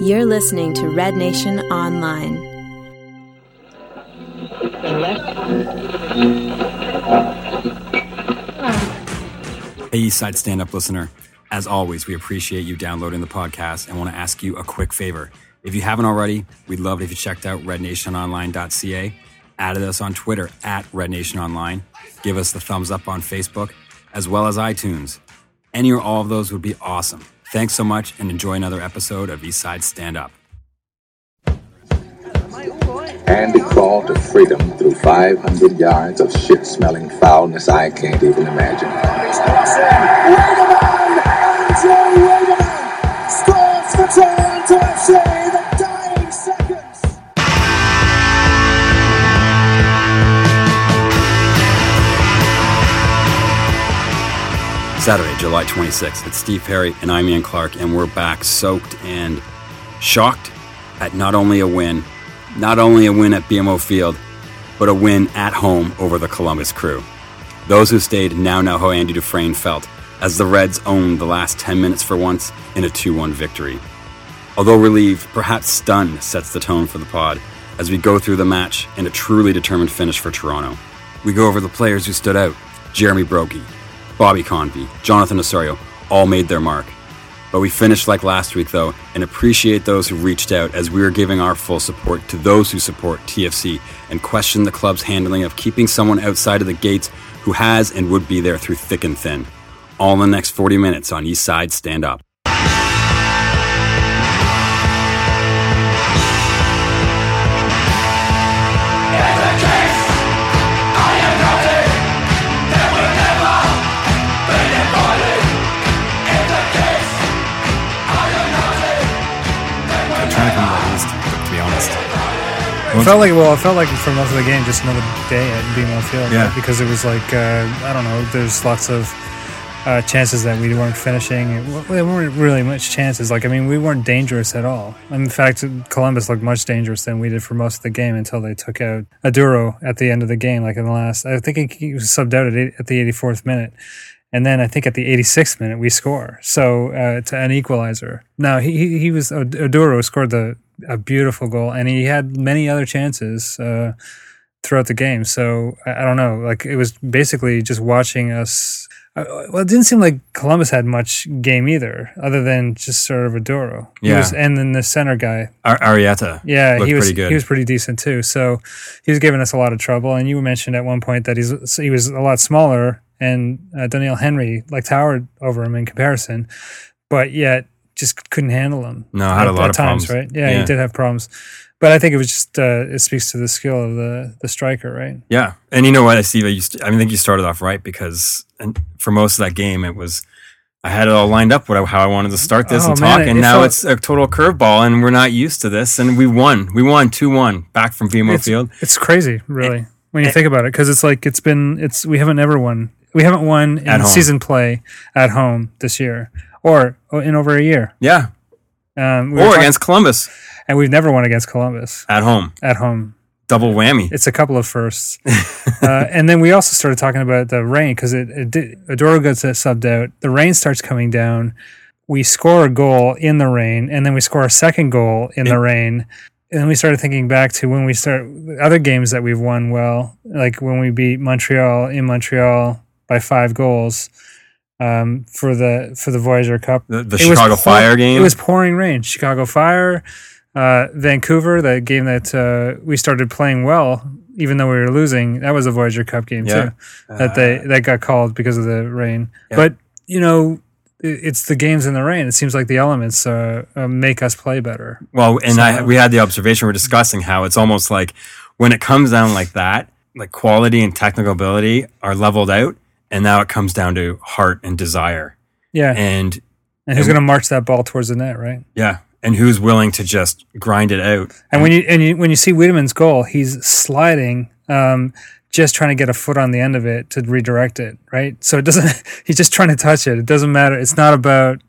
You're listening to Red Nation Online. Hey, Eastside Stand Up listener. As always, we appreciate you downloading the podcast and want to ask you a quick favor. If you haven't already, we'd love it if you checked out rednationonline.ca, added us on Twitter at rednationonline, give us the thumbs up on Facebook, as well as iTunes. Any or all of those would be awesome. Thanks so much and enjoy another episode of Eastside Stand Up. Andy crawled to freedom through 500 yards of shit smelling foulness I can't even imagine. Scores for Toronto Saturday, July 26th. It's Steve Perry and I'm Ian Clark, and we're back soaked and shocked at not only a win, not only a win at BMO Field, but a win at home over the Columbus Crew. Those who stayed now know how Andy Dufresne felt as the Reds owned the last 10 minutes for once in a 2 1 victory. Although relieved, perhaps stunned sets the tone for the pod as we go through the match and a truly determined finish for Toronto. We go over the players who stood out Jeremy Brockie, Bobby Convey, Jonathan Osorio, all made their mark. But we finished like last week, though, and appreciate those who reached out as we are giving our full support to those who support TFC and question the club's handling of keeping someone outside of the gates who has and would be there through thick and thin. All in the next 40 minutes on East Side Stand Up. It felt like well, it felt like for most of the game, just another day at BMO Field. Yeah. right? because it was like uh, I don't know. There's lots of uh, chances that we weren't finishing. There weren't really much chances. Like I mean, we weren't dangerous at all. In fact, Columbus looked much dangerous than we did for most of the game until they took out Oduro at the end of the game. Like in the last, I think he- was subbed out at, eight, at the 84th minute. And then I think at the 86th minute we score, so uh, to an equalizer. Now he he, he was Oduro scored the a beautiful goal, and he had many other chances uh, throughout the game. So I, I don't know, like it was basically just watching us. Uh, well, it didn't seem like Columbus had much game either, other than just sort of Oduro. Yeah. was, and then the center guy, Ar- Arrieta. yeah, he was pretty good. he was pretty decent too. So he was giving us a lot of trouble. And you mentioned at one point that he's he was a lot smaller, and uh, Doneil Henry like towered over him in comparison, but yet just couldn't handle him. No, I had a at- lot of times, problems. right? Yeah, Yeah. he did have problems. But I think it was just uh, it speaks to the skill of the the striker, right? Yeah, and you know what, Steve? I, used I mean, I think you started off right because and for most of that game, it was I had it all lined up what I, how I wanted to start this Oh, and man, talk, it- and it now felt- it's a total curveball, and we're not used to this, and we won. We won two one back from BMO It's, Field. it's crazy, really, when you think about it, because it's like it's been it's we haven't ever won. We haven't won in season play at home this year, or in over a year. Yeah, Um, we or talking- against Columbus and we've never won against Columbus at home, at home. double whammy. It's a couple of firsts. uh, and then we also started talking about the rain because it, it did, Oduro gets subbed out. The rain starts coming down. We score a goal in the rain, and then we score a second goal in the rain. And then we started thinking back to when we start other games that we've won well, like when we beat Montreal in Montreal by five goals um, for the for the Voyager Cup. the the It was Chicago Fire game. It was pouring rain. Chicago Fire, uh, Vancouver, the game that uh, we started playing well, even though we were losing. That was a Voyager Cup game Yeah. too. That they that got called because of the rain. Yeah. But you know, it's the games in the rain. It seems like the elements uh, uh, make us play better. Well, and I we had the observation we're discussing how it's almost like when it comes down like that, like quality and technical ability are leveled out, and now it comes down to heart and desire. Yeah, and, And who's going to march that ball towards the net, right? yeah, and who's willing to just grind it out? And when you and you, when you see Wiedeman's goal, he's sliding, um, just trying to get a foot on the end of it to redirect it, right? So it doesn't. He's just trying to touch it. It doesn't matter. It's not about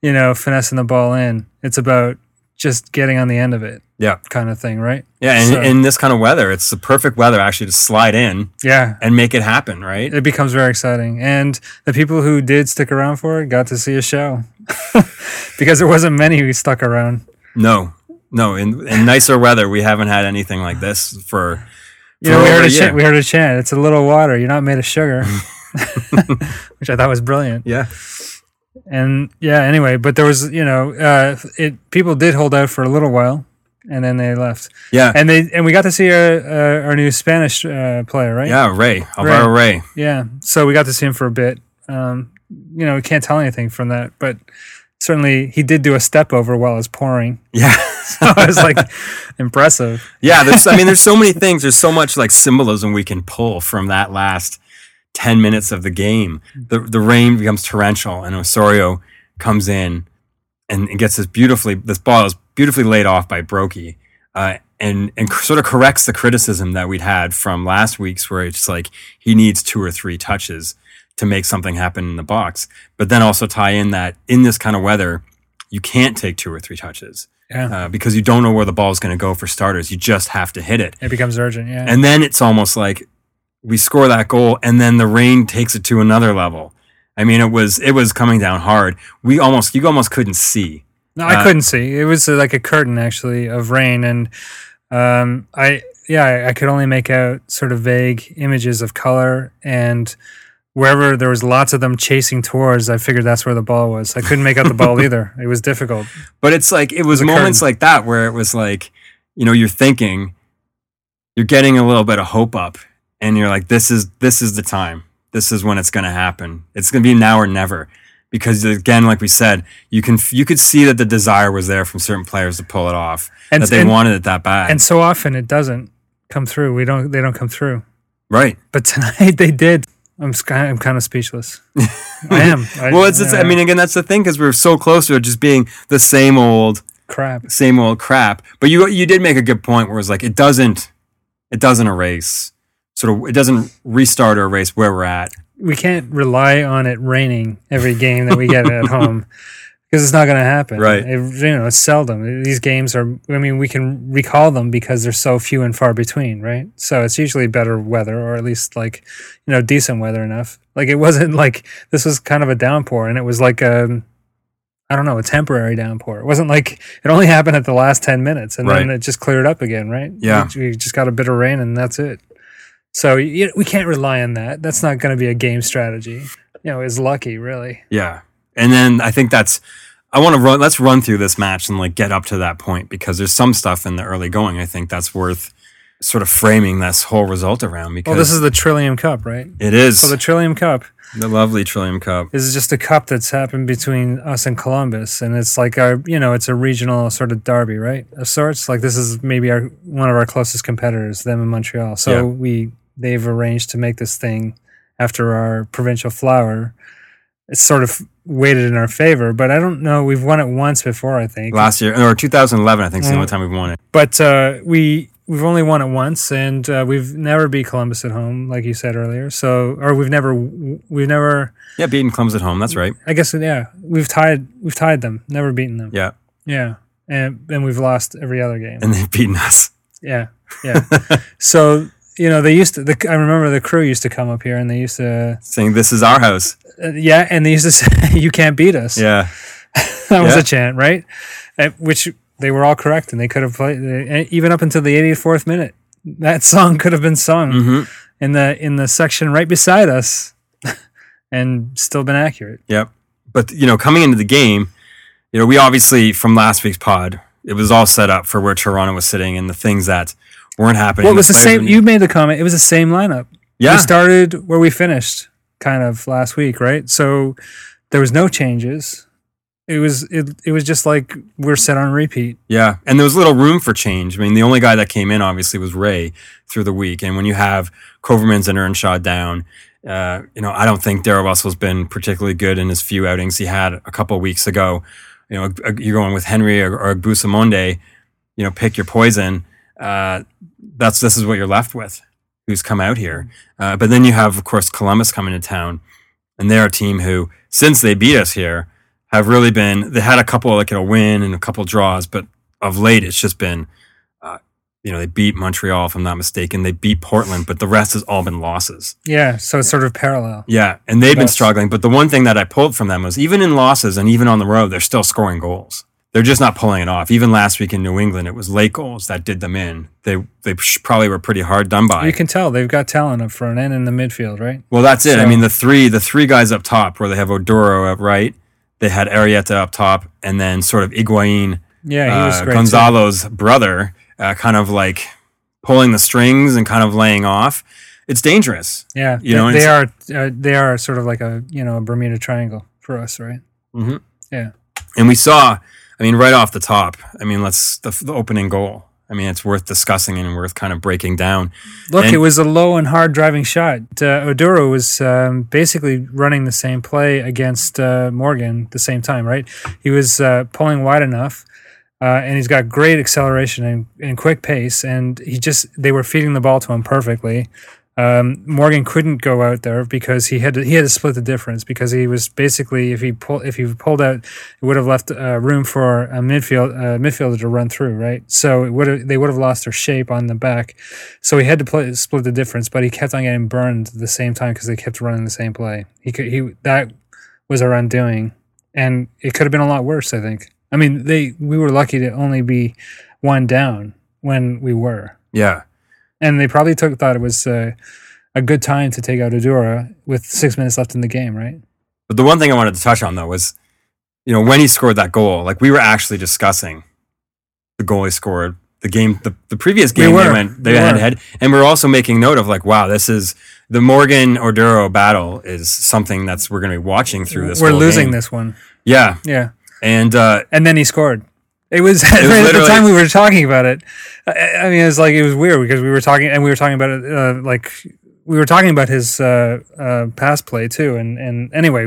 you know finessing the ball in. It's about just getting on the end of it, Yeah, kind of thing, right? yeah, and So- in this kind of weather, it's the perfect weather actually to slide in Yeah, and make it happen, right? it becomes very exciting. And the people who did stick around for it got to see a show because there wasn't many who stuck around. No, no. In, in nicer weather, we haven't had anything like this for. You know, we heard, a chant, we heard a chant. It's a little water. You're not made of sugar, which I thought was brilliant. Yeah, And yeah, anyway, but there was, you know, uh, it people did hold out for a little while, and then they left. yeah, And they and we got to see our uh, our new Spanish uh, player, right? yeah. Rey Alvaro Rey. Yeah. So we got to see him for a bit. Um, you know, we can't tell anything from that, but certainly he did do a step over while it was pouring. Yeah, So it was like impressive. yeah. There's, I mean, there's so many things. There's so much like symbolism we can pull from that last ten minutes of the game. The the rain becomes torrential, and Osorio comes in and, and gets this beautifully. This ball is beautifully laid off by Brockie. Uh, and and sort of corrects the criticism that we'd had from last week's, where it's like he needs two or three touches to make something happen in the box. But then also tie in that in this kind of weather, you can't take two or three touches Yeah. uh, because you don't know where the ball is going to go for starters. You just have to hit it. It becomes urgent. Yeah. And then it's almost like we score that goal and then the rain takes it to another level. I mean, it was it was coming down hard. We almost you almost couldn't see. No, I Uh, couldn't see. It was uh, like a curtain actually of rain, and um, I yeah, I, could only make out sort of vague images of color, and wherever there was lots of them chasing towards, I figured that's where the ball was. I couldn't make out the ball either. It was difficult. But it's like it was a moments curtain. like that where it was like, you know, you're thinking, you're getting a little bit of hope up, and you're like, this is this is the time. This is when it's going to happen. It's going to be now or never. Because again, like we said, you can you could see that the desire was there from certain players to pull it off, And- that they and- wanted it that bad. And so often it doesn't come through. We don't. They don't come through. right. But tonight they did. I'm kind. I'm kind of speechless. I am. I, Well, it's, it's I mean, again, that's the thing because we're so close to it just being the same old, crap. same old crap. But you you did make a good point where it's like it doesn't it doesn't erase sort of it doesn't restart or erase where we're at. we can't rely on it raining every game that we get at home because it's not going to happen. Right. It- you know, it's seldom. These games are. I mean, we can recall them because they're so few and far between, right? So it's usually better weather, or at least like you know decent weather enough. Like it wasn't like this was kind of a downpour, and it was like a. I don't know, a temporary downpour. It wasn't like it only happened at the last 10 minutes and then it just cleared up again, right? Yeah. We, we just got a bit of rain and that's it. So you, we can't rely on that. That's not going to be a game strategy. You know, it's lucky, really. Yeah. And then I think that's I want to run let's run through this match and like get up to that point because there's some stuff in the early going I think that's worth sort of framing this whole result around because Well, this is the Trillium Cup, right? it is So the Trillium Cup the lovely Trillium Cup. This is just a cup that's happened between us and Columbus, and it's like our, you know, it's a regional sort of derby, right, of sorts. Like this is maybe our one of our closest competitors, them in Montreal. So Yeah. we they've arranged to make this thing after our provincial flower. It's sort of weighted in our favor, but I don't know. We've won it once before, I think. Last year or 2011 I think is the only time we've won it. but uh, we we've only won it once, and uh, we've never beat Columbus at home, like you said earlier. So, or we've never we've never. Yeah, beaten Clem's at home, that's right. I guess yeah, we've tied we've tied them, never beaten them. Yeah. Yeah, and and we've lost every other game. And they've beaten us. yeah, yeah. so you know they used to. The, I remember the crew used to come up here, and they used to. saying this is our house. Uh, yeah, and they used to say, "You can't beat us." Yeah. that was a chant, right? Uh, which they were all correct, and they could have played uh, even up until the 84th minute. That song could have been sung hmm in the in the section right beside us, and still been accurate. Yep. But you know, coming into the game, you know, we obviously from last week's pod, it was all set up for where Toronto was sitting and the things that weren't happening. Well, it was the same. You made the comment. It was the same lineup. yeah, We started where we finished, kind of last week, right? So there was no changes. It was it, it was just like we're set on repeat. yeah, and there was little room for change. I mean, the only guy that came in obviously was Rey through the week, and when you have Covermans and Earnshaw down. Uh, you know, I don't think Darel Russell's been particularly good in his few outings he had a couple of weeks ago. You know, you're going with Henry or, or Busamonde, you know, pick your poison. Uh, that's this is what you're left with. Who's come out here? Uh, but then you have, of course, Columbus coming to town, and they're a team who, since they beat us here, have really been. They had a couple like a win and a couple draws, but of late it's just been. Uh, you know, they beat Montreal, if I'm not mistaken. They beat Portland, but the rest has all been losses. Yeah, so it's sort of parallel. Yeah, and they've been struggling. But the one thing that I pulled from them was even in losses and even on the road, they're still scoring goals. They're just not pulling it off. Even last week in New England, it was late goals that did them in. They they probably were pretty hard done by. You can tell they've got talent up front and in the midfield, right? Well, that's it. I mean, the three the three guys up top, where they have Oduro up right, they had Arrieta up top, and then sort of Higuain, Yeah, he was uh, great. too. Gonzalo's brother, uh, kind of like pulling the strings and kind of laying off. It's dangerous. Yeah, you know, they, they are uh, they are sort of like a you know a Bermuda Triangle for us, right? Mhm. Yeah, And we saw, I mean, right off the top. I mean, let's the, the opening goal. I mean, it's worth discussing and worth kind of breaking down. look, And- it was a low and hard driving shot. Uh, Oduro was um, basically running the same play against uh, Morgan the same time, right? He was uh, pulling wide enough. Uh, and he's got great acceleration and, and quick pace, and he just they were feeding the ball to him perfectly. Um, Morgan couldn't go out there because he had to, he had to split the difference because he was basically if he pull if he pulled out, it would have left uh, room for a midfield uh, midfielder to run through, right? So it would have they would have lost their shape on the back. So he had to play split the difference, but he kept on getting burned at the same time because they kept running the same play. He could he that was our undoing, and it could have been a lot worse. I think. I mean, they we were lucky to only be one down when we were Yeah. And they probably took thought it was uh, a good time to take out Oduro with six minutes left in the game, right? But the one thing I wanted to touch on though was, you know, when he scored that goal, like we were actually discussing the goal he scored, the game, the, the previous game were. they went, they We had were. head, and we're also making note of like, wow, this is the Morgan Oduro battle is something that's we're going to be watching through this. We're losing game. this one, Yeah, yeah. and uh, And then he scored. It was, was right at the time we were talking about it. I, I mean, it was like it was weird because we were talking and we were talking about it uh, like we were talking about his uh, uh, pass play too. And and anyway,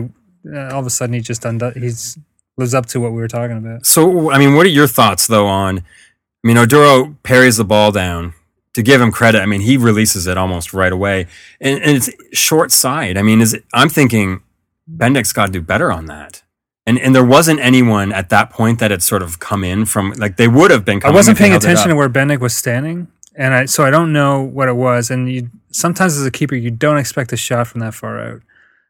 uh, all of a sudden he just undone. He's lives up to what we were talking about. So, I mean, what are your thoughts though on? I mean, Oduro parries the ball down. To give him credit, I mean, he releases it almost right away, and, and it's short side. I mean, is it, I'm thinking Bendik's got to do better on that. And and there wasn't anyone at that point that had sort of come in from like they would have been. I wasn't paying attention to where Bendik was standing, and I so I don't know what it was. And you sometimes as a keeper, you don't expect a shot from that far out.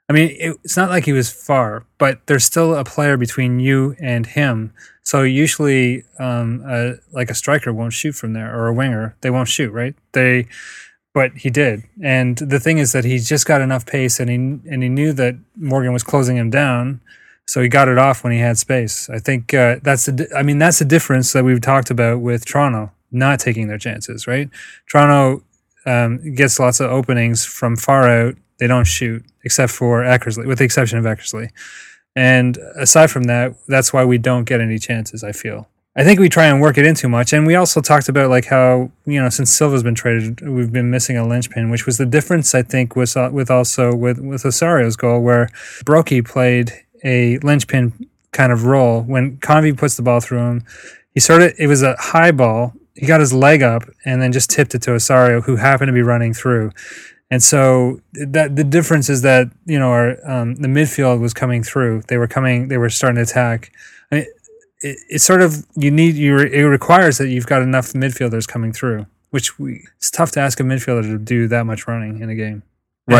I mean, it, it's not like he was far, but there's still a player between you and him. So usually, um, uh, like a striker won't shoot from there, or a winger, they won't shoot, right? They, but he did. And the thing is that he's just got enough pace, and he and he knew that Morgan was closing him down. So he got it off when he had space. I think uh, that's the. I mean, that's the difference that we've talked about with Toronto not taking their chances. Right? Toronto um, gets lots of openings from far out. They don't shoot except for Eckersley, with the exception of Eckersley. And aside from that, that's why we don't get any chances. I feel. I think we try and work it in too much, and we also talked about like how you know since Silva's been traded, we've been missing a linchpin, which was the difference I think was uh, with also with with Osorio's goal, where Brockie played a linchpin kind of role when Convey puts the ball through him. He sort of it was a high ball. He got his leg up and then just tipped it to Osorio, who happened to be running through. And so that the difference is that you know our um, the midfield was coming through. They were coming. They were starting to attack. I mean, it, it's sort of you need you. It requires that you've got enough midfielders coming through, which we it's tough to ask a midfielder to do that much running in a game.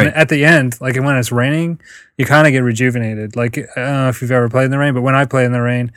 And at the end, like when it's raining, you kind of get rejuvenated. Like I don't know if you've ever played in the rain, but when I play in the rain,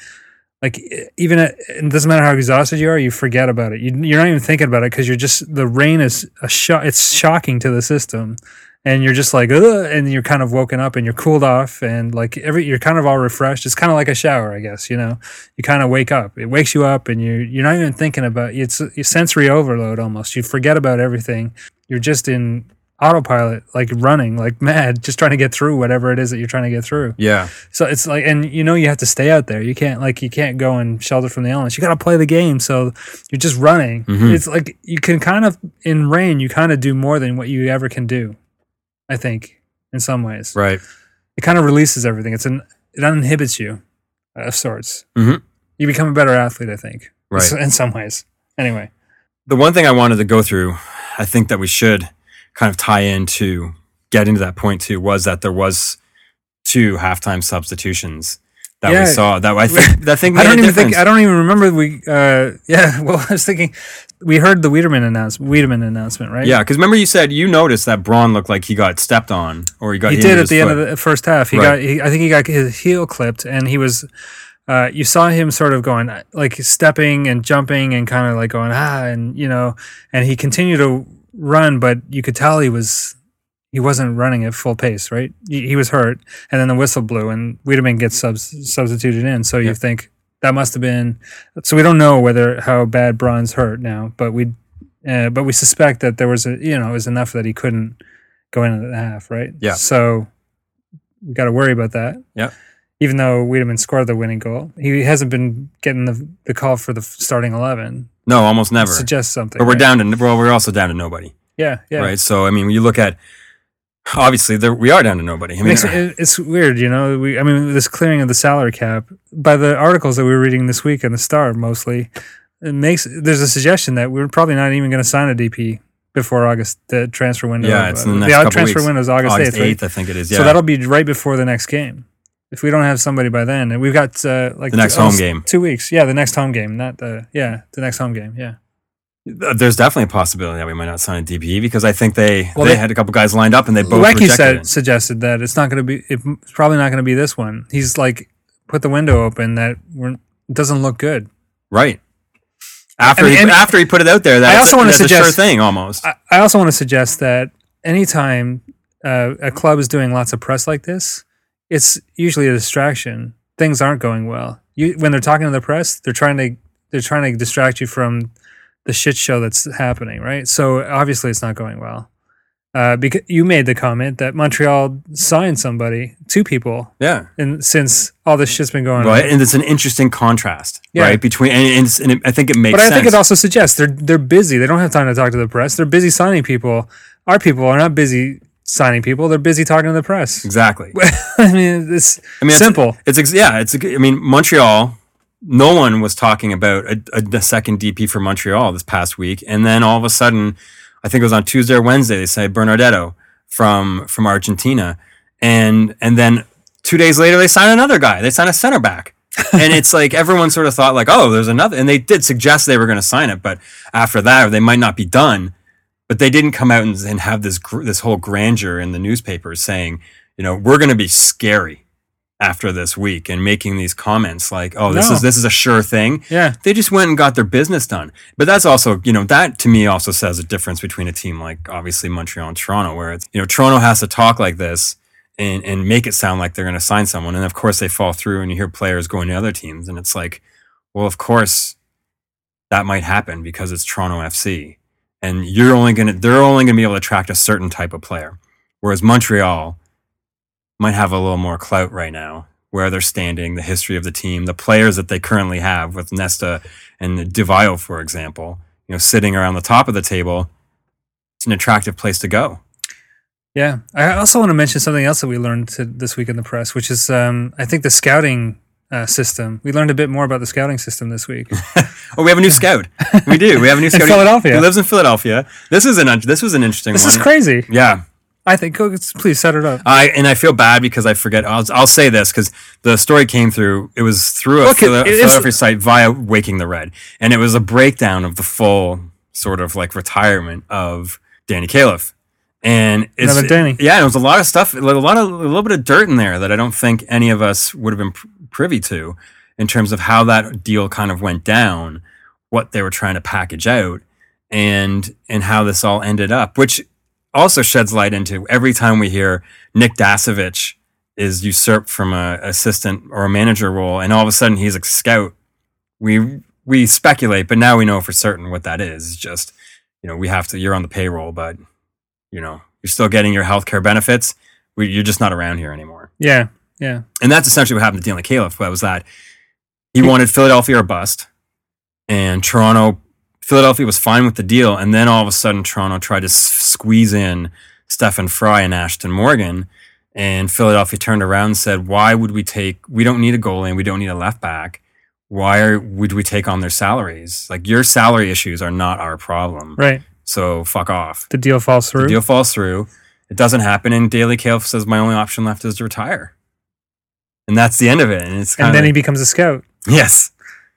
like even at, it doesn't matter how exhausted you are, you forget about it. You, you're not even thinking about it because you're just the rain is a shock. It's shocking to the system, and you're just like, Ugh, and you're kind of woken up and you're cooled off, and like every you're kind of all refreshed. It's kind of like a shower, I guess. You know, you kind of wake up. It wakes you up, and you you're not even thinking about it's a sensory overload almost. You forget about everything. You're just in autopilot, like running like mad, just trying to get through whatever it is that you're trying to get through. Yeah, So it's like, and you know, you have to stay out there. You can't like, you can't go and shelter from the elements. You got to play the game. So you're just running. Mhm. It's like you can kind of in rain, you kind of do more than what you ever can do. I think in some ways, right. it kind of releases everything. It's an it uninhibits you of sorts. Mhm. You become a better athlete, I think, Right. in some ways. Anyway, The one thing I wanted to go through, I think that we should kind of tie into getting to that point too, was that there was two halftime substitutions that Yeah. we saw. That I think that think I don't even think. I don't even remember we. Uh, yeah, well, I was thinking we heard the Wiedeman announcement. Wiedeman announcement, right? Yeah, because remember you said you noticed that Braun looked like he got stepped on or he got he did at the end of the first half. He Right. got, he, I think he got his heel clipped, and he was uh, you saw him sort of going like stepping and jumping and kind of like going ah, and you know, and he continued to run, but you could tell he was he wasn't running at full pace, right? He, he was hurt, and then the whistle blew, and Wiedeman gets subs- substituted in. So Yeah. you think that must have been. So we don't know whether how bad Braun's hurt now, but we, uh, but we suspect that there was a you know it was enough that he couldn't go into the half, right? Yeah. So we got to worry about that. Yeah. Even though Wiedeman scored the winning goal, he hasn't been getting the the call for the starting eleven. No, almost never. Suggests something. But we're right? down to well, we're also down to nobody, Yeah, yeah. right? So I mean, when you look at obviously there, we are down to nobody. I mean, Makes, it's weird, you know. We, I mean, this clearing of the salary cap by the articles that we were reading this week in the Star, mostly, it makes there's a suggestion that we're probably not even going to sign a DP before August, the transfer window. yeah, it's in the next the couple transfer weeks. window is August eighth, right? I think it is. Yeah. So that'll be right before the next game. If we don't have somebody by then, and we've got uh, like The next two- home game. two weeks. Yeah, the next home game, not the yeah, the next home game. Yeah, Uh, There's definitely a possibility that we might not sign a DP because I think they Well, they, they- had a couple guys lined up and they both Lecky said it. suggested that it's not going to be. It's probably not going to be this one. He's like put the window open that we're, it doesn't look good. Right. After I he and- after he put it out there, that's, also wanna that's a sure suggest- thing almost. I, I also want to suggest that anytime uh, a club is doing lots of press like this, it's usually a distraction. Things aren't going well. You when they're talking to the press, they're trying to they're trying to distract you from the shit show that's happening, right? So obviously it's not going well. Uh, because you made the comment that Montreal signed somebody, two people, yeah. and since all this shit's been going Right, on. and it's an interesting contrast, Yeah. right? Between and, and, and it, I think it makes But I sense. think it also suggests they're they're busy. They don't have time to talk to the press. They're busy signing people. Our people are not busy signing people. They're busy talking to the press. exactly. I mean, it's I mean, simple. It's, ex- yeah. It's. I mean, Montreal. No one was talking about a, a, a second DP for Montreal this past week, and then all of a sudden, I think it was on Tuesday or Wednesday, they say Bernardello from from Argentina, and and then two days later they sign another guy. They sign a center back. and it's like everyone sort of thought like, oh, there's another, and they did suggest they were going to sign it, but after that, they might not be done. But they didn't come out and, and have this gr- this whole grandeur in the newspapers saying, you know, we're going to be scary after this week and making these comments like, oh, this No. is this is a sure thing. Yeah. They just went and got their business done. But that's also, you know, that to me also says a difference between a team like obviously Montreal and Toronto, where it's, you know, Toronto has to talk like this and, and make it sound like they're going to sign someone. And of course they fall through and you hear players going to other teams. And it's like, well, of course that might happen because it's Toronto FC. And you're only going to, they're only going to be able to attract a certain type of player. Whereas Montreal might have a little more clout right now, where they're standing, the history of the team, the players that they currently have with Nesta and Di Vaio, for example, you know, sitting around the top of the table. It's an attractive place to go. Yeah. I also want to mention something else that we learned this week in the press, which is um, I think the scouting uh, system. We learned a bit more about the scouting system this week. Oh, we have a new scout. We do. We have a new scout. Philadelphia. He lives in Philadelphia. This is an this was an interesting this one. is crazy. Yeah. I think. Please set it up. I and I feel bad because I forget. I'll, I'll say this because the story came through. It was through a Look, Phila- Philadelphia site via Waking the Red, and it was a breakdown of the full sort of like retirement of Danny Califf. And it's, Another Danny. yeah, it was a lot of stuff, a lot of a little bit of dirt in there that I don't think any of us would have been privy to in terms of how that deal kind of went down, what they were trying to package out, and and how this all ended up, which also sheds light into every time we hear Nick Dasovic is usurped from a assistant or a manager role, and all of a sudden he's a scout. We we speculate, but now we know for certain what that is. It's just you know we have to. You're on the payroll, but you know you're still getting your healthcare benefits. We, you're just not around here anymore. Yeah. Yeah. And that's essentially what happened to Dylan Califf. Was that he wanted Philadelphia or bust, and Toronto, Philadelphia was fine with the deal, and then all of a sudden Toronto tried to s- squeeze in Stefan Frei and Ashtone Morgan, and Philadelphia turned around and said, "Why would we take? We don't need a goalie, and we don't need a left back. Why are, would we take on their salaries? Like your salary issues are not our problem. Right. So fuck off." The deal falls through. The deal falls through. It doesn't happen, and Danny Califf says my only option left is to retire, and that's the end of it. And it's kind and then he becomes a scout. yes,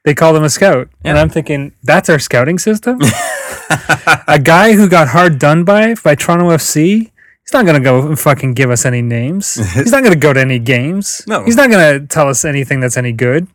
They call him a scout. And I'm thinking, that's our scouting system? a guy who got hard done by by Toronto FC, he's not going to go and fucking give us any names. he's not going to go to any games. No. He's not going to tell us anything that's any good.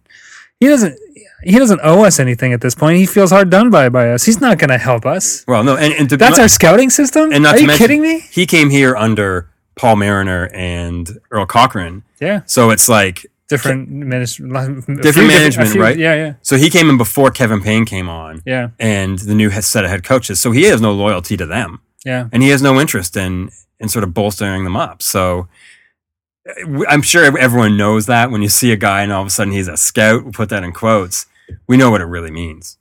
he doesn't he doesn't owe us anything at this point. He feels hard done by by us. He's not going to help us. Well, no, and, and to, That's not- our scouting system. and not Are to you mention, kidding me? He came here under Paul Mariner and Earl Cochrane, Yeah, so it's like different minister, Different management, right? Yeah, yeah, so he came in before Kevin Payne came on, yeah, and the new set of head coaches. So he has no loyalty to them. yeah. and he has no interest in in sort of bolstering them up. So I'm sure everyone knows that when you see a guy and all of a sudden he's a scout, we'll put that in quotes. We know what it really means.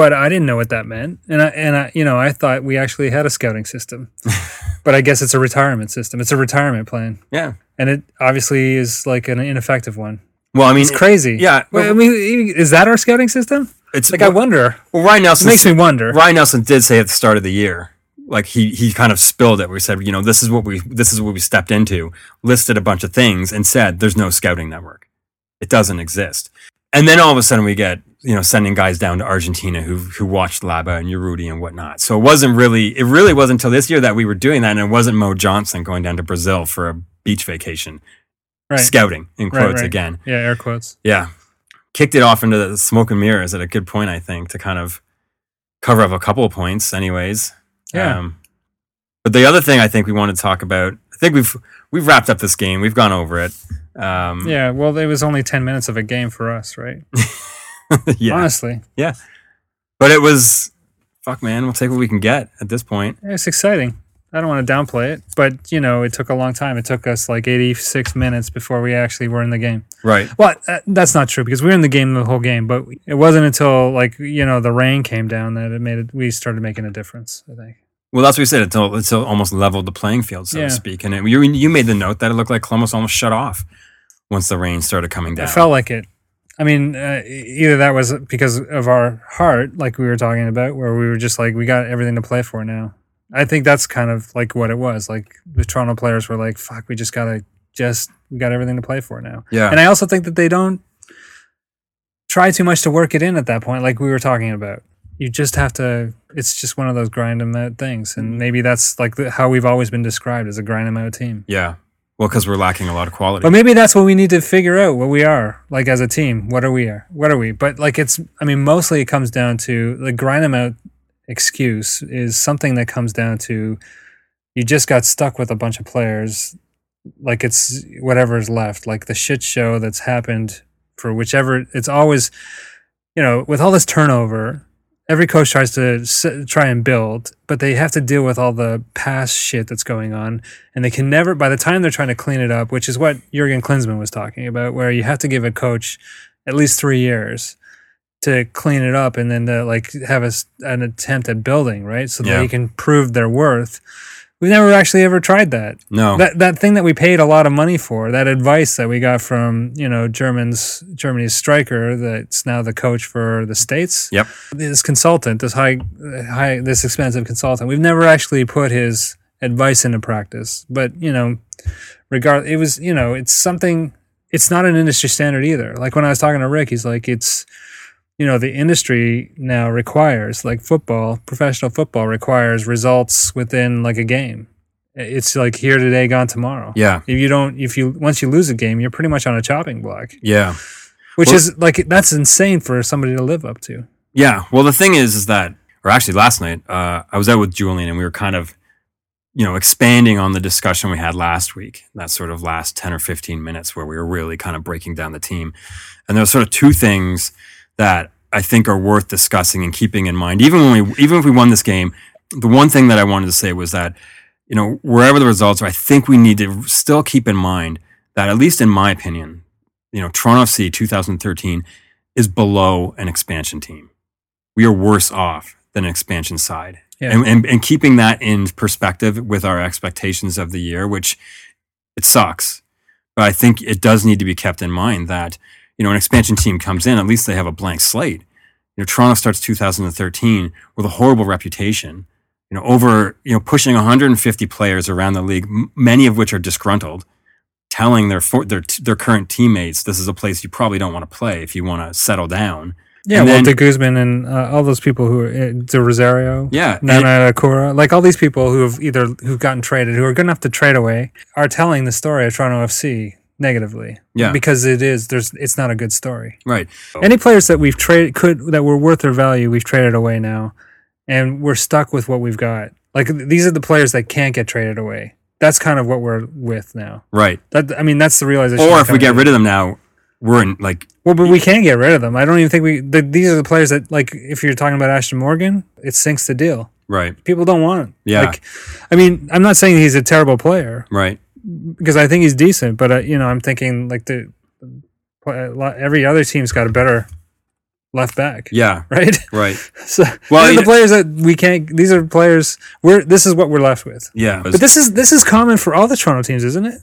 But I didn't know what that meant, and I and I, you know, I thought we actually had a scouting system, but I guess it's a retirement system. It's a retirement plan, Yeah. and it obviously is like an ineffective one. Well, I mean, It's crazy. Yeah. Well, I mean, is that our scouting system? it's Like, I wonder. Well, Ryan It Nelsen makes me wonder. Ryan Nelsen did say at the start of the year, like he he kind of spilled it. We said, you know, this is what we this is what we stepped into, listed a bunch of things, and said there's no scouting network. It doesn't exist. And then all of a sudden we get you know sending guys down to Argentina who who watched Laba and Urruti and whatnot. So it wasn't really it really wasn't until this year that we were doing that, and it wasn't Mo Johnston going down to Brazil for a beach vacation, Right. scouting in Right, quotes right. again. Yeah, air quotes. Yeah. Kicked it off into the smoke and mirrors at a good point, I think, to kind of cover up a couple of points, anyways. Yeah. Um, but the other thing I think we want to talk about, I think we've we've wrapped up this game. We've gone over it. Um, Yeah. Well, it was only ten minutes of a game for us, right? yeah. Honestly, Yeah. But it was fuck man, we'll take what we can get at this point. it's exciting. I don't want to downplay it, but you know, it took a long time. It took us like eighty-six minutes before we actually were in the game. Right. Well, uh, that's not true because we were in the game the whole game, but it wasn't until like you know the rain came down that it made it. We started making a difference. I think. Well, that's what we said. Until until almost leveled the playing field, so Yeah. to speak. And it, you you made the note that it looked like Columbus almost shut off once the rain started coming down. It felt like it. I mean, uh, either that was because of our heart, like we were talking about, where we were just like, we got everything to play for now. I think that's kind of like what it was. Like the Toronto players were like, fuck, we just gotta just, we got everything to play for now. yeah. And I also think that they don't try too much to work it in at that point, like we were talking about. You just have to, it's just one of those grind them out things. And maybe that's like the, how we've always been described as a grind them out team. yeah. Well, because we're lacking a lot of quality. But maybe that's what we need to figure out what we are like as a team. What are we? What are we? But like it's I mean mostly it comes down to the grind them out excuse is something that comes down to you just got stuck with a bunch of players like it's whatever's left like the shit show that's happened for whichever it's always you know with all this turnover every coach tries to s- try and build but they have to deal with all the past shit that's going on and they can never by the time they're trying to clean it up which is what Jurgen Klinsmann was talking about where you have to give a coach at least 3 years to clean it up and then to like have a an attempt at building right so Yeah. that you can prove their worth we've never actually ever tried that no. that that thing that we paid a lot of money for, that advice that we got from you know Germans Germany's striker that's now the coach for the states. Yep. This consultant, this high high this expensive consultant, we've never actually put his advice into practice. But you know, regard it was you know it's something. It's not an industry standard either. Like when I was talking to Rick, he's like it's. You know, the industry now requires, like football, professional football requires results within like a game it's like here today, gone tomorrow. yeah. If you don't, if you once you lose a game, you're pretty much on a chopping block, Yeah. which Well- is like that's insane for somebody to live up to. Yeah. Well, the thing is, is that, or actually last night, uh, I was out with Julian and we were kind of, you know, expanding on the discussion we had last week, that sort of last 10 or 15 minutes where we were really kind of breaking down the team. And there were sort of two things that I think are worth discussing and keeping in mind. Even when we, even if we won this game, the one thing that I wanted to say was that, you know, wherever the results are, I think we need to still keep in mind that, at least in my opinion, you know, Toronto FC 2013 is below an expansion team. We are worse off than an expansion side. Yeah. And, and, and keeping that in perspective with our expectations of the year, which it sucks. But I think it does need to be kept in mind that, you know, an expansion team comes in, at least they have a blank slate. You know, Toronto starts 2013 with a horrible reputation, you know, over, you know, pushing 150 players around the league, m- many of which are disgruntled, telling their, for, their, their current teammates, this is a place you probably don't want to play if you want to settle down. Yeah, And well, then- De Guzman and uh, all those people who are uh, De Rosario, Yeah. Nana Akura, like all these people who have either who've gotten traded, who are good enough to trade away, are telling the story of Toronto FC. Negatively. Yeah. because it is. There's. It's not a good story. Right. Any players that we've traded could that were worth their value, we've traded away now, and we're stuck with what we've got. Like these are the players that can't get traded away. That's kind of what we're with now. Right. That I mean, that's the realization. Or if we get rid of them now, we're in like well, but we can get rid of them. I don't even think we. The, these are the players that like. If you're talking about Ashtone Morgan, it sinks the deal. right, People don't want him. Yeah. Like, I mean, I'm not saying he's a terrible player right. Because I think he's decent, but uh, you know, I'm thinking like the every other team's got a better left back. Yeah. Right. Right. So Well, the players that we can't. These are players. We're this is what we're left with. Yeah. But this is this is common for all the Toronto teams, isn't it?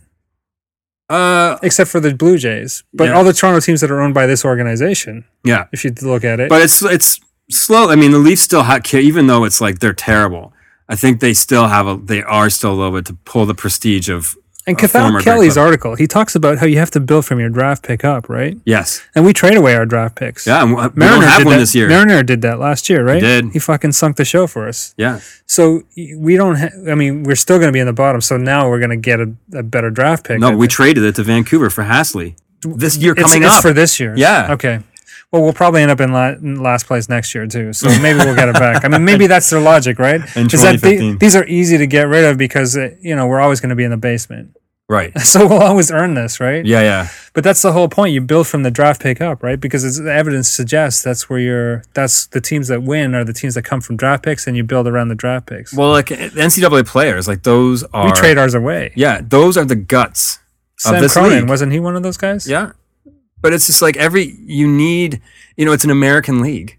uh Except for the Blue Jays, but Yeah. all the Toronto teams that are owned by this organization. yeah. If you look at it, But it's it's slow. I mean, the Leafs still have even though it's like they're terrible. I think they still have a they are still a little bit to pull the prestige of and Cathal Kelly's article, he talks about how you have to build from your draft pick up, right? Yes. And we trade away our draft picks. Yeah, and we Mariner don't have one that, this year. Mariner did that last year, right? did. He fucking sunk the show for us. yeah. So we don't. Ha- I mean, we're still going to be in the bottom. So now we're going to get a, a better draft pick. No, we think. traded it to Vancouver for Hassli. This year coming it's up. for this year. Yeah. Okay. Well, we'll probably end up in, la- in last place next year too. So maybe we'll get it back. I mean, maybe that's their logic, right? Is that the- these are easy to get rid of because uh, you know we're always going to be in the basement. right. So we'll always earn this, right? Yeah, yeah. But that's the whole point. You build from the draft pick up, right? Because it's, the evidence suggests that's where you're. That's the teams that win are the teams that come from draft picks, and you build around the draft picks. Well, like NCAA players, like those are we trade ours away. Yeah, those are the guts of Sam this Cronin league. wasn't he one of those guys? Yeah. But it's just like every you need, you know, it's an American league.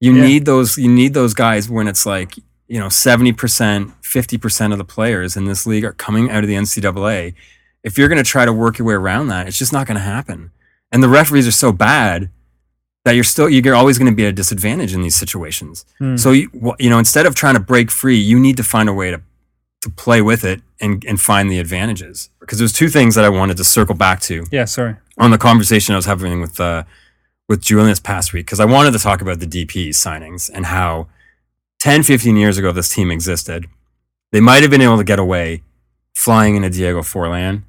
You Yeah. need those you need those guys when it's like, you know, 70%, 50% of the players in this league are coming out of the NCAA. If you're going to try to work your way around that, it's just not going to happen. And the referees are so bad that you're still you're always going to be at a disadvantage in these situations. Hmm. So you you know, instead of trying to break free, you need to find a way to to play with it and and find the advantages. Because there's two things that I wanted to circle back to Yeah, sorry. on the conversation I was having with uh, with Julian this past week because I wanted to talk about the DP signings and how 10, 15 years ago this team existed. They might have been able to get away flying into Diego Forlan,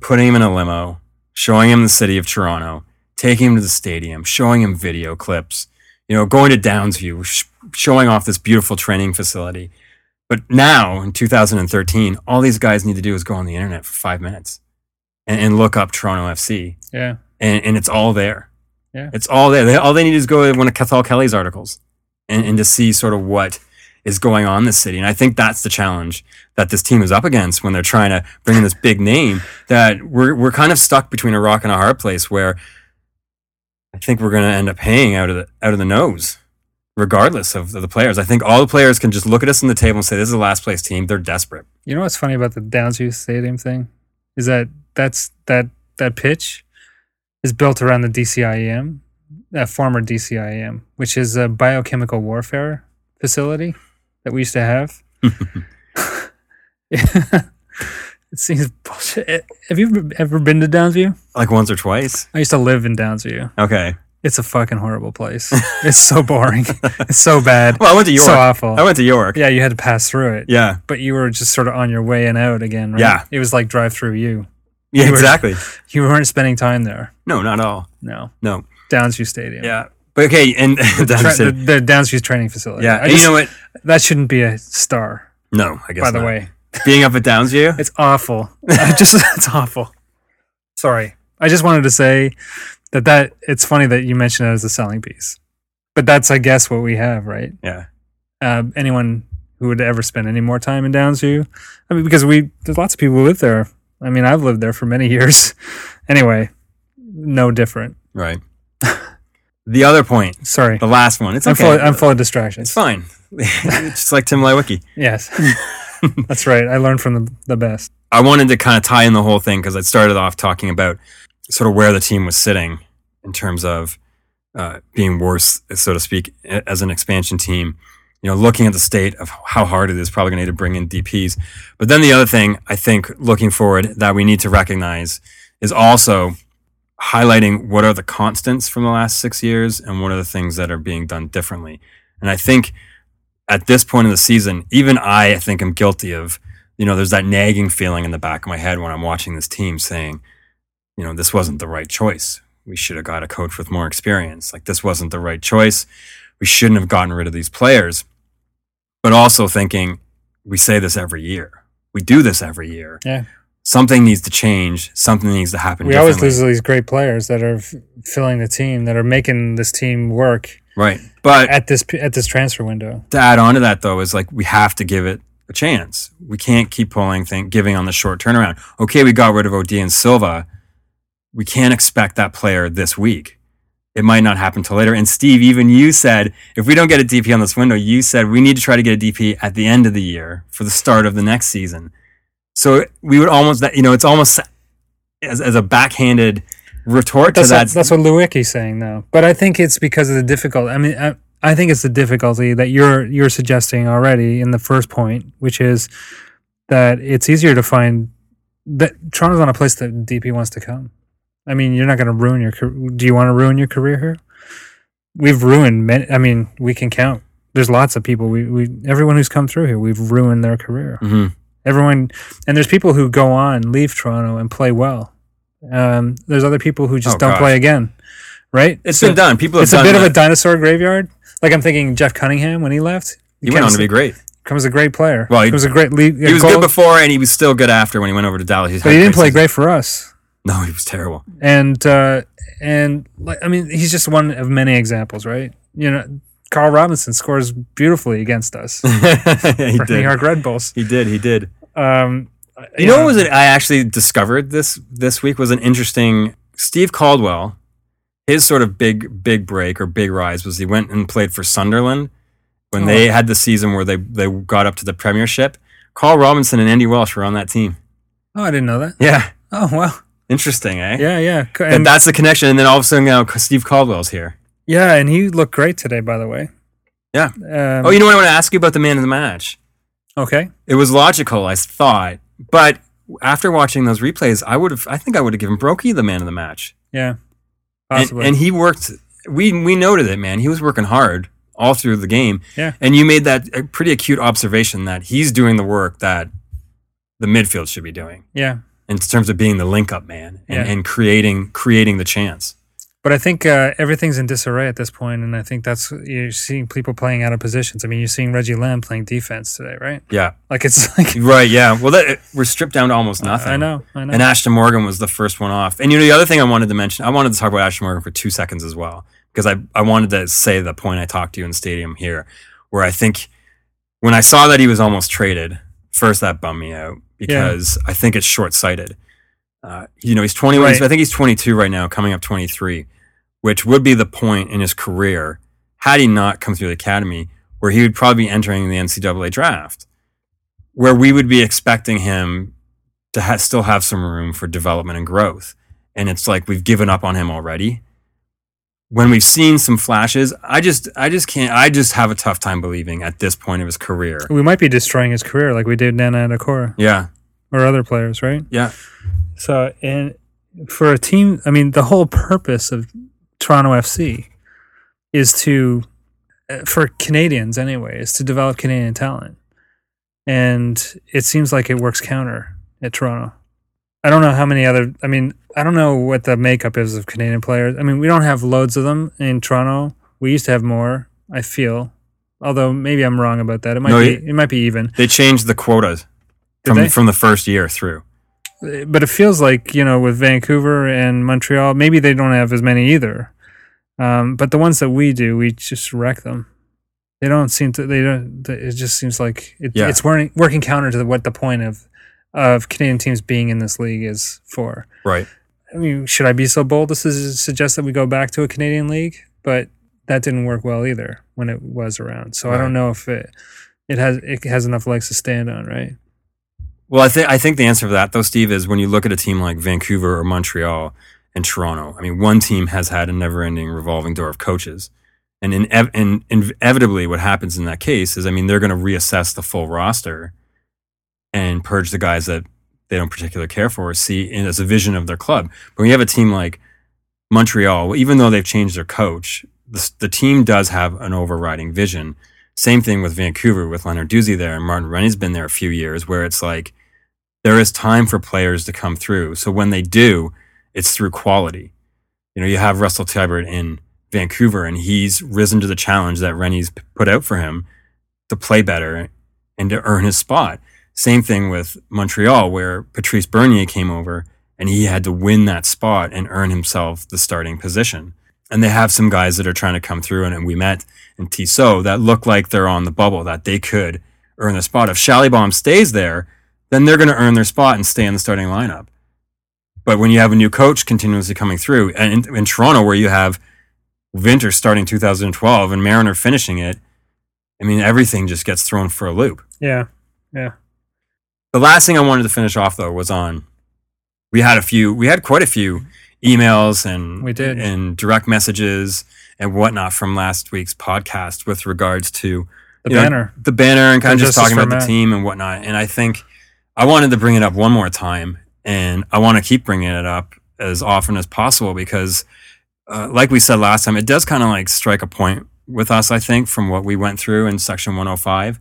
putting him in a limo, showing him the city of Toronto, taking him to the stadium, showing him video clips, you know, going to Downsview, sh- showing off this beautiful training facility. But now in 2013, all these guys need to do is go on the internet for five minutes and, and look up Toronto FC, Yeah. and, and it's all there. Yeah. It's all there. They, all they need is go to one of Cathal Kelly's articles and, and to see sort of what is going on in this city. And I think that's the challenge that this team is up against when they're trying to bring in this big name that we're, we're kind of stuck between a rock and a hard place where I think we're going to end up paying out of the, out of the nose. Regardless of the players, I think all the players can just look at us on the table and say, "This is the last place team." They're desperate. You know what's funny about the Downsview Stadium thing is that that's that that pitch is built around the DCIM, that former DCIM, which is a biochemical warfare facility that we used to have. it seems bullshit. Have you ever been to Downsview? Like once or twice. I used to live in Downsview. Okay. It's a fucking horrible place. it's so boring. it's so bad. Well, I went to York. So awful. I went to York. Yeah, you had to pass through it. Yeah. But you were just sort of on your way and out again, right? Yeah. It was like drive through you. Yeah, You were- exactly. You weren't spending time there. No, not at all. No. No. Downsview Stadium. Yeah. But okay, and Tra- the, the Downsview training facility. yeah, I and just- you know what? That shouldn't be a star, No, I guess. by the not. way. being up at Downsview. It's awful. Just it's awful. Sorry. I just wanted to say that that it's funny that you mentioned it as a selling piece. But that's I guess what we have, right? yeah, uh, anyone who would ever spend any more time in Downsview. I mean, because we there's lots of people who live there. I mean, I've lived there for many years. anyway, no different. right. the other point, Sorry, the last one. It's I'm okay. full. I'm full of distractions. It's fine. it's just like Tim Leiweke. Yes, that's right. I learned from the, the best. I wanted to kind of tie in the whole thing because I started off talking about sort of where the team was sitting in terms of uh, being worse, so to speak, as an expansion team. You know, looking at the state of how hard it is, probably going to need to bring in DPS. But then the other thing I think looking forward that we need to recognize is also highlighting what are the constants from the last six years and what are the things that are being done differently. And I think at this point in the season, even I, I think, am guilty of you know, there's that nagging feeling in the back of my head when I'm watching this team saying, you know, this wasn't the right choice. We should have got a coach with more experience. Like this wasn't the right choice. We shouldn't have gotten rid of these players. But also thinking, we say this every year. We do this every year. Yeah. Something needs to change. Something needs to happen. We always lose these great players that are f- filling the team, that are making this team work Right. But at this at this transfer window. to add on to that though is like we have to give it a chance. We can't keep pulling thing giving on the short turnaround. Okay, we got rid of OD and Silva. We can't expect that player this week. It might not happen till later. And Steve, even you said if we don't get a DP on this window, you said we need to try to get a DP at the end of the year for the start of the next season. So we would almost that you know it's almost as, as a backhanded retort That's to that. what, that's what Leiweke's saying though. But I think it's because of the difficult. I mean, I, I think it's the difficulty that you're you're suggesting already in the first point, which is that it's easier to find that Toronto's not a place that DP wants to come. I mean, you're not going to ruin your. Do you want to ruin your career here? We've ruined. Many, I mean, we can count. There's lots of people. We, we everyone who's come through here, we've ruined their career. Mhm. Everyone, and there's people who go on, leave Toronto, and play well. Um, there's other people who just Oh, don't gosh. play again, right? It's So been done. People It's a bit of a dinosaur graveyard. Like I'm thinking Jeff Cunningham when he left. He went on to be great. Becomes a great player. Well, he- he was a great lead. He was good before, and he was still good after when he went over to Dallas. He's but he didn't play great for us. No, he was terrible. And uh, and like I mean, he's just one of many examples, right? You know, Carl Robinson scores beautifully against us he for New did. York Red Bulls. He did. He did. Um, You know what was it? I actually discovered this this week was an interesting. Steve Caldwell, his sort of big big break or big rise was he went and played for Sunderland when Oh. they had the season where they they got up to the Premiership. Carl Robinson and Andy Welsh were on that team. Oh, I didn't know that. Yeah, Oh wow. interesting, eh? Yeah, yeah. And And, that's the connection. And then all of a sudden now Steve Caldwell's here. yeah, and he looked great today, by the way. Yeah. Um, Oh, you know what I want to ask you about the man of the match? okay. It was logical, I thought, but after watching those replays, I would have. I think I would have given Brockie the man of the match. Yeah. And, and he worked. We we noted it, man. He was working hard all through the game. Yeah. And you made that a pretty acute observation that he's doing the work that the midfield should be doing yeah. in terms of being the link up man and, Yeah. and creating creating the chance. But I think uh, everything's in disarray at this point, and I think that's you're seeing people playing out of positions. I mean, you're seeing Reggie Lamb playing defense today, right? Yeah. Like it's like Right. Yeah. Well, that, we're stripped down to almost nothing. I know, I know. And Ashtone Morgan was the first one off. And you know, the other thing I wanted to mention, I wanted to talk about Ashtone Morgan for two seconds as well, because I, I wanted to say the point I talked to you in stadium here, where I think when I saw that he was almost traded, first that bummed me out because I think it's short sighted. Uh, you know, he's 21, Right. I think he's 22 right now, coming up 23, which would be the point in his career, had he not come through the academy, where he would probably be entering the NCAA draft, where we would be expecting him to ha- still have some room for development and growth. And it's like we've given up on him already. When we've seen some flashes, I just, I just can't. I just have a tough time believing at this point of his career. we might be destroying his career like we did Nana Attakora Yeah, or other players, right? yeah, So, and for a team, I mean, the whole purpose of Toronto FC is to, uh, for Canadians anyway, is to develop Canadian talent. And it seems like it works counter at Toronto. I don't know how many other, I mean, I don't know what the makeup is of Canadian players. I mean, we don't have loads of them in Toronto. We used to have more, I feel. Although maybe I'm wrong about that. It might No, be it might be even. they changed the quotas Did from they? from the first year through. but it feels like you know with Vancouver and Montreal, maybe they don't have as many either. Um, but the ones that we do, we just wreck them. They don't seem to. They don't. It just seems like it, Yeah. it's working working counter to what the point of of Canadian teams being in this league is for. Right. I mean, should I be so bold as to su- suggest that we go back to a Canadian league? But that didn't work well either when it was around. So I don't know if it it has it has enough legs to stand on, right? Well, I think I think the answer for that though, Steve, is when you look at a team like Vancouver or Montreal and Toronto. I mean, one team has had a never-ending revolving door of coaches, and inev- and inevitably, what happens in that case is, I mean, they're going to reassess the full roster and purge the guys that they don't particularly care for, or see in, as a vision of their club. But when you have a team like Montreal, even though they've changed their coach, the, the team does have an overriding vision Same thing with Vancouver with Lenarduzzi there, and Martin Rennie's been there a few years, where it's like there is time for players to come through. So when they do, it's through quality. You know, you have Russell Teibert in Vancouver, and he's risen to the challenge that Rennie's put out for him to play better and to earn his spot. Same thing with Montreal, where Patrice Bernier came over and he had to win that spot and earn himself the starting position. And they have some guys that are trying to come through, and, and we met in Tissot that look like they're on the bubble, that they could earn the spot. If Shallybomb stays there, then they're going to earn their spot and stay in the starting lineup. But when you have a new coach continuously coming through, and in, in Toronto, where you have Winter starting 2012 and Mariner finishing it, I mean, everything just gets thrown for a loop. Yeah. Yeah. The last thing I wanted to finish off though was on we had a few we had quite a few emails and We did. and direct messages and whatnot from last week's podcast with regards to The you know, banner. the banner and kind of just talking about the team and whatnot. And I think I wanted to bring it up one more time and I want to keep bringing it up as often as possible because uh, like we said last time, it does kind of like strike a point with us, I think, from what we went through in section 105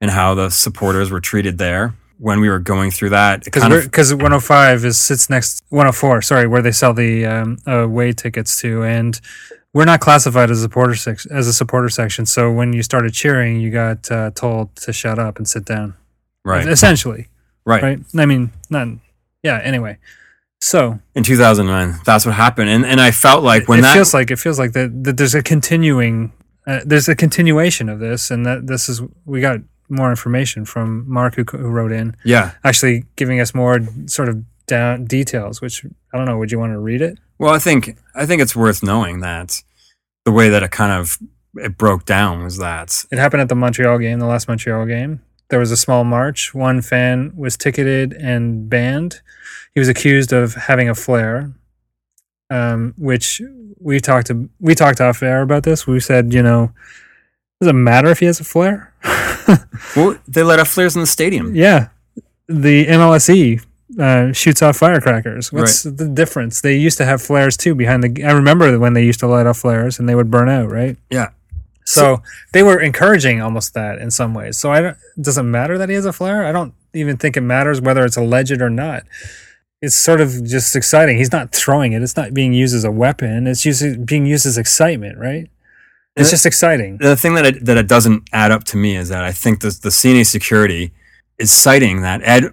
and how the supporters were treated there when we were going through that. It kind of, Because 105 is sits next 104, sorry, where they sell the um, away tickets to, and we're not classified as a supporter sec- as a supporter section. So when you started cheering, you got uh, told to shut up and sit down. right, Essentially, right, right? I mean, not. Yeah. Anyway, so In 2009, that's what happened. And, and I felt like when it that, feels like it feels like that, that there's a continuing, uh, there's a continuation of this, and that this is we got more information from Mark who, who wrote in. yeah. actually giving us more sort of down details which i don't know would you want to read it Well, I think, I think it's worth knowing that the way that it kind of, it broke down was that it happened at the montreal game the last montreal game there was a small march one fan was ticketed and banned he was accused of having a flare um, which we talked to we talked off air about this we said you know does it matter if he has a flare well, they let off flares in the stadium. Yeah, the MLSE uh, shoots off firecrackers. What's the difference? They used to have flares too behind the. I remember when they used to light off flares and they would burn out, right? Yeah. So, they were encouraging almost that in some ways. So I don't. Does it matter that he has a flare? I don't even think it matters whether it's alleged or not. It's sort of just exciting. He's not throwing it. It's not being used as a weapon. It's used, being used as excitement, right? It's Uh, just exciting. the thing that it, that it doesn't add up to me is that I think the the CNA security is citing that Ed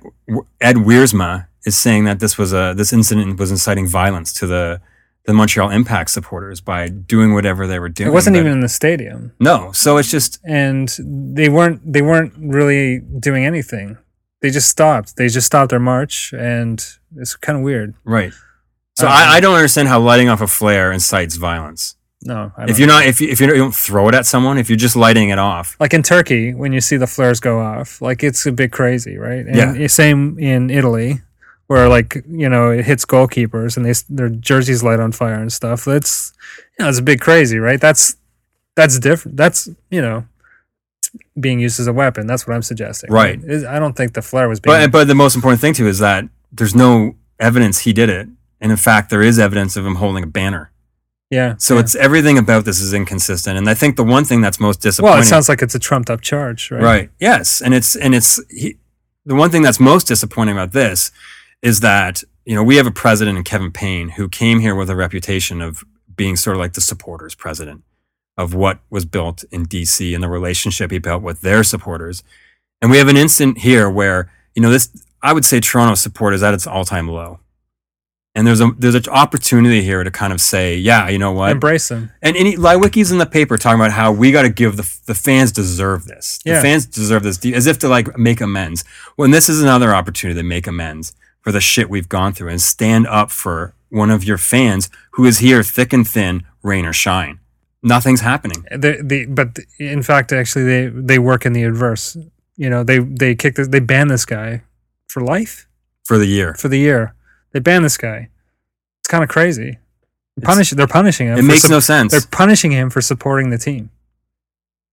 Ed Wiersma is saying that this was a this incident was inciting violence to the the Montreal Impact supporters by doing whatever they were doing. It wasn't even in the stadium. no. So it's just and they weren't they weren't really doing anything. They just stopped. They just stopped their march, and it's kind of weird. right. So Uh, I, I don't understand how lighting off a flare incites violence. No, I If you're not if you, if you don't throw it at someone, if you're just lighting it off, like in Turkey when you see the flares go off, like it's a bit crazy, right? And Yeah. Same in Italy, where like you know it hits goalkeepers and they their jerseys light on fire and stuff. That's you know it's a bit crazy, right? That's that's different. That's you know being used as a weapon. That's what I'm suggesting. Right. Is- I don't think the flare was being. But but the most important thing too is that there's no evidence he did it, and in fact there is evidence of him holding a banner. yeah. So yeah. it's everything about this is inconsistent, and I think the one thing that's most disappointing. well, it sounds like it's a trumped up charge, right? right. Yes, and it's and it's he, the one thing that's most disappointing about this is that you know we have a president in Kevin Payne who came here with a reputation of being sort of like the supporters president of what was built in DC and the relationship he built with their supporters, and we have an instant here where you know this I would say Toronto support is at its all time low. And there's a there's an opportunity here to kind of say, yeah, you know what, Embrace them. and any Leiweke's in the paper talking about how we got to give the the fans deserve this. The fans deserve this, as if to like make amends. When this is another opportunity to make amends for the shit we've gone through and stand up for one of your fans who is here thick and thin, rain or shine. Nothing's happening. The, the, but in fact, actually, they they work in the adverse. You know, they they kick this, they ban this guy for life For the year, for the year. They ban this guy. It's kind of crazy. Punish. They're punishing him. it makes sup- no sense. They're punishing him for supporting the team.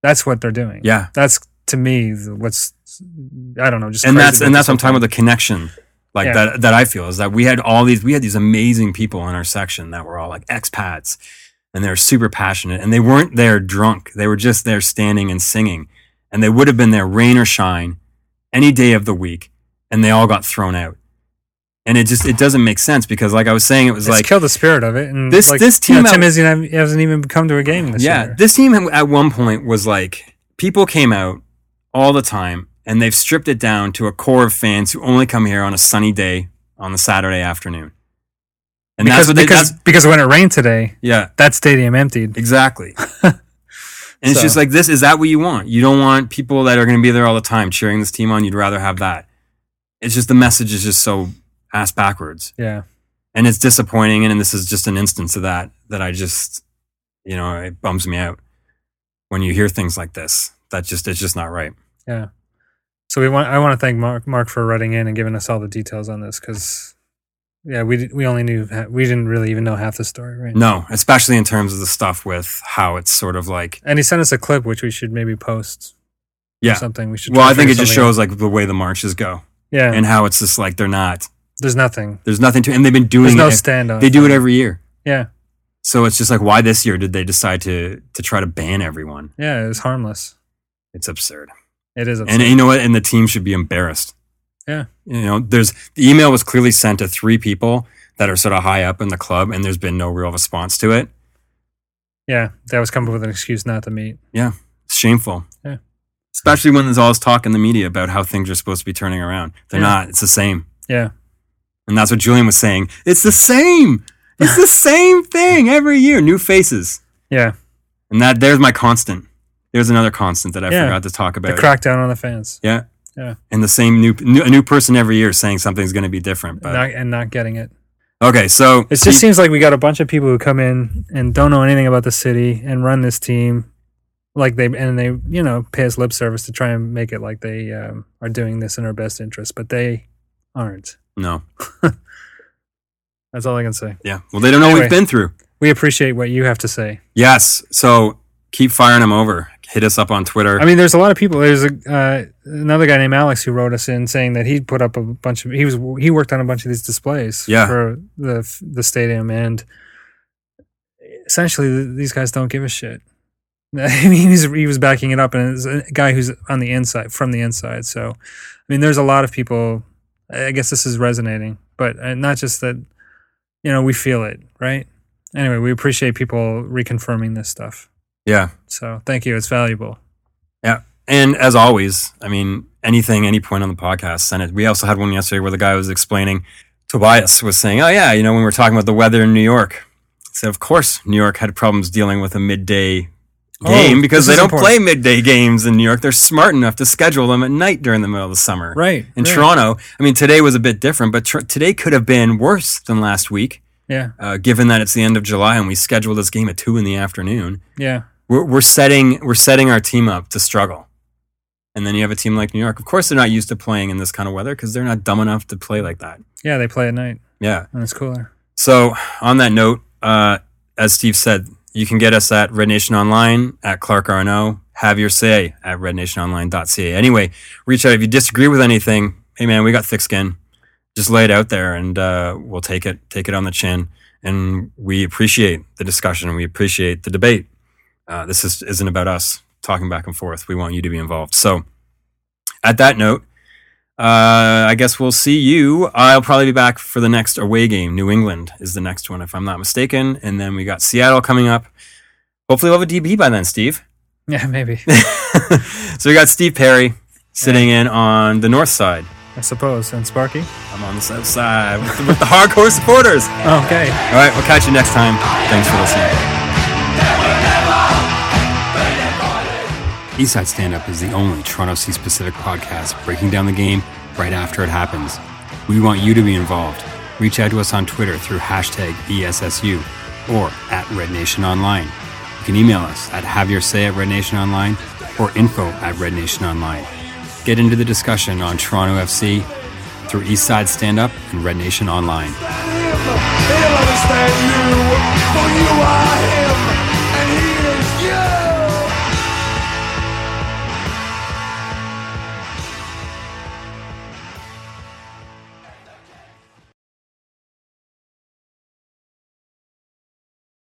That's what they're doing. Yeah, That's to me what's I don't know. Just and crazy that's and that's what I'm talking about the connection, like Yeah. that that I feel is that we had all these we had these amazing people in our section that were all like expats and they're super passionate and they weren't there drunk. They were just there standing and singing. And they would have been there rain or shine any day of the week and they all got thrown out. And it just it doesn't make sense because like I was saying it was It's like killed the spirit of it. And This- like, this you know, team Tim Izzy hasn't even come to a game this yeah, year. this team at one point was like people came out all the time and they've stripped it down to a core of fans who only come here on a sunny day on the Saturday afternoon. And because they, because because when it rained today, yeah, that stadium emptied. exactly. and it's just like this is that what you want? You don't want people that are going to be there all the time cheering this team on. You'd rather have that. It's just the message is just so ass backwards. Yeah. and it's disappointing And, and this is just an instance of that that i just you know it bums me out when you hear things like this that just it's just not right Yeah. So we want. I want to thank Mark Mark for writing in and giving us all the details on this because, yeah, we we only knew we didn't really even know half the story, right? no especially in terms of the stuff with how it's sort of like And he sent us a clip which we should maybe post. or yeah something we should. well i think it just shows like the way the marches go. Yeah. and how it's just like they're not there's nothing. there's nothing to and they've been doing There's no it stand on. they do it every year Yeah. so it's just like why this year did they decide to to try to ban everyone Yeah. It's harmless. it's absurd It is. And you know what? And the team should be embarrassed. Yeah. You know, there's the email was clearly sent to three people that are sort of high up in the club, and there's been no real response to it. yeah. That was coming up with an excuse not to meet. Yeah, it's shameful. Yeah. Especially when there's all this talk in the media about how things are supposed to be turning around. They're Yeah. not. It's the same. Yeah. And that's what Julian was saying. It's the same. It's the same thing every year. New faces. Yeah. And that there's my constant. There's another constant that I Yeah. forgot to talk about. The crackdown on the fans. Yeah. Yeah. And the same new, new a new person every year saying something's going to be different. But Not, and not getting it. okay, so It just seems like we got a bunch of people who come in and don't know anything about the city and run this team, like they and they you know pay us lip service to try and make it like they um, are doing this in our best interest, but they aren't. no. That's all I can say. Yeah. Well, they don't know what Anyway. we've been through. We appreciate what you have to say. Yes. So keep firing them over. Hit us up on Twitter. I mean, there's a lot of people. There's a uh, another guy named Alex who wrote us in saying that he put up a bunch of he was he worked on a bunch of these displays Yeah. for the the stadium and essentially these guys don't give a shit. I mean, he's, he was backing it up, and it's a guy who's on the inside from the inside. So, I mean, there's a lot of people. I guess this is resonating, but uh, not just that. You know, we feel it, right? Anyway, we appreciate people reconfirming this stuff. yeah. So, thank you. It's valuable. Yeah. And as always, I mean, anything, any point on the podcast, send it. We also had one yesterday where the guy was explaining, Tobias was saying, oh, yeah, you know, when we were talking about the weather in New York, he said, of course, New York had problems dealing with a midday Oh, game because they don't important. play midday games in New York. They're smart enough to schedule them at night during the middle of the summer. Right. In right. Toronto, I mean, today was a bit different, but tr- today could have been worse than last week, Yeah. uh, given that it's the end of July and we scheduled this game at two in the afternoon. Yeah. We're, we're setting we're setting our team up to struggle, and then you have a team like New York. Of course, they're not used to playing in this kind of weather because they're not dumb enough to play like that. Yeah. They play at night Yeah. and it's cooler. So on that note, uh, as Steve said, you can get us at Red Nation Online at Clark Arno. Have your say at rednationonline.ca. Anyway, reach out if you disagree with anything. Hey man, we got thick skin. Just lay it out there, and uh, we'll take it take it on the chin. And we appreciate the discussion. We appreciate the debate. Uh, this is, isn't about us talking back and forth. We want you to be involved. So, at that note, uh, I guess we'll see you. I'll probably be back for the next away game. New England is the next one, if I'm not mistaken. And then we got Seattle coming up. Hopefully, we'll have a DP by then, Steve. Yeah, maybe. so we got Steve Perry sitting in on the north side. I suppose. And Sparky? I'm on the south side with the, with the hardcore supporters. Okay. All right, we'll catch you next time. Thanks for listening. Eastside Stand Up is the only Toronto Sea specific podcast breaking down the game right after it happens. We want you to be involved. Reach out to us on Twitter through hashtag ESSU or at Red Nation Online. You can email us at have your say at Red Nation Online or info at Red Nation Online. Get into the discussion on Toronto FC through Eastside Stand Up and Red Nation Online.